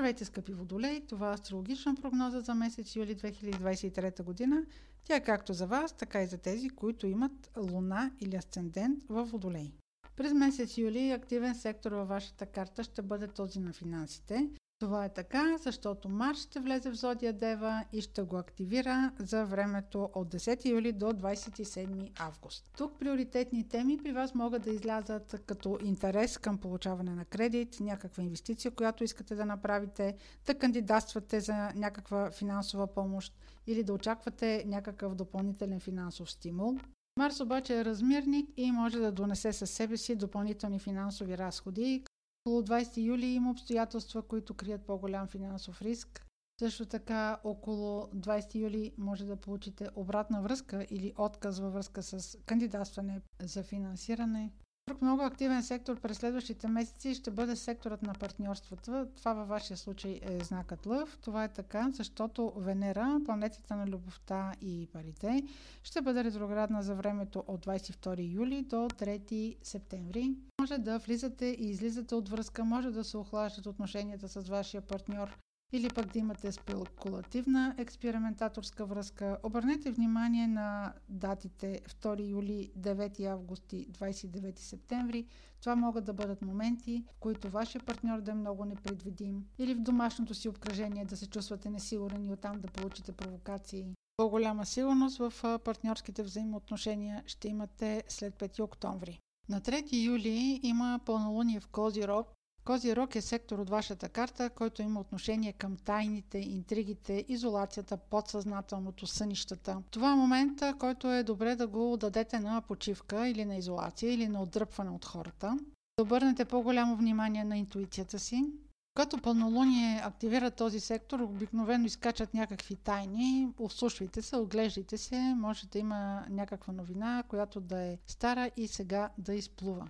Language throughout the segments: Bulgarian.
Здравейте, скъпи водолей! Това е астрологична прогноза за месец юли 2023 година. Тя е както за вас, така и за тези, които имат луна или асцендент в водолей. През месец юли активен сектор във вашата карта ще бъде този на финансите. Това е така, защото Марс ще влезе в Зодия Дева и ще го активира за времето от 10 юли до 27 август. Тук приоритетни теми при вас могат да излязат като интерес към получаване на кредит, някаква инвестиция, която искате да направите, да кандидатствате за някаква финансова помощ или да очаквате някакъв допълнителен финансов стимул. Марс обаче е размирник и може да донесе със себе си допълнителни финансови разходи, около 20 юли има обстоятелства, които крият по-голям финансов риск. Също така около 20 юли може да получите обратна връзка или отказ във връзка с кандидатстване за финансиране. Друг много активен сектор през следващите месеци ще бъде секторът на партньорствата. Това във вашия случай е знакът Лъв. Това е така, защото Венера, планетата на любовта и парите, ще бъде ретроградна за времето от 22 юли до 3 септември. Може да влизате и излизате от връзка, може да се охлаждат отношенията с вашия партньор, или пък да имате спекулативна експериментаторска връзка. Обърнете внимание на датите 2 юли, 9 август и 29 септември. Това могат да бъдат моменти, в които вашия партньор да е много непредвидим или в домашното си обкръжение да се чувствате несигурен и оттам да получите провокации. По-голяма сигурност в партньорските взаимоотношения ще имате след 5 октомври. На 3 юли има пълнолуние в Козирог, Козирог е сектор от вашата карта, който има отношение към тайните, интригите, изолацията, подсъзнателното, сънищата. Това е момента, който е добре да го дадете на почивка или на изолация или на отдръпване от хората. Да обърнете по-голямо внимание на интуицията си. Като пълнолуние активира този сектор, обикновено изкачат някакви тайни, ослушвайте се, оглеждайте се, може да има някаква новина, която да е стара и сега да изплува.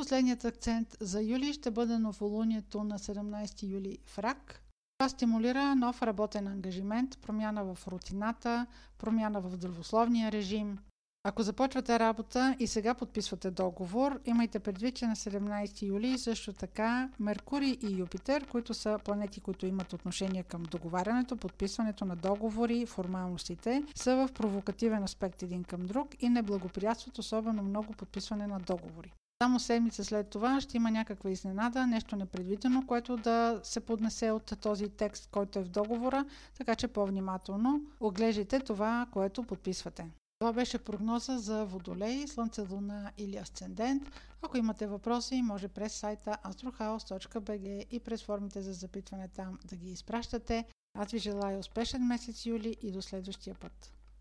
Последният акцент за юли ще бъде новолунието на 17 юли в Рак. Това стимулира нов работен ангажимент, промяна в рутината, промяна в здравословния режим. Ако започвате работа и сега подписвате договор, имайте предвид, че на 17 юли също така Меркурий и Юпитер, които са планети, които имат отношение към договарянето, подписването на договори, формалностите, са в провокативен аспект един към друг и не благоприятстват особено много подписване на договори. Само седмица след това ще има някаква изненада, нещо непредвидено, което да се поднесе от този текст, който е в договора, така че по-внимателно оглеждайте това, което подписвате. Това беше прогноза за Водолей, Слънце, Луна или Асцендент. Ако имате въпроси, може през сайта astrohouse.bg и през формите за запитване там да ги изпращате. Аз ви желая успешен месец юли и до следващия път.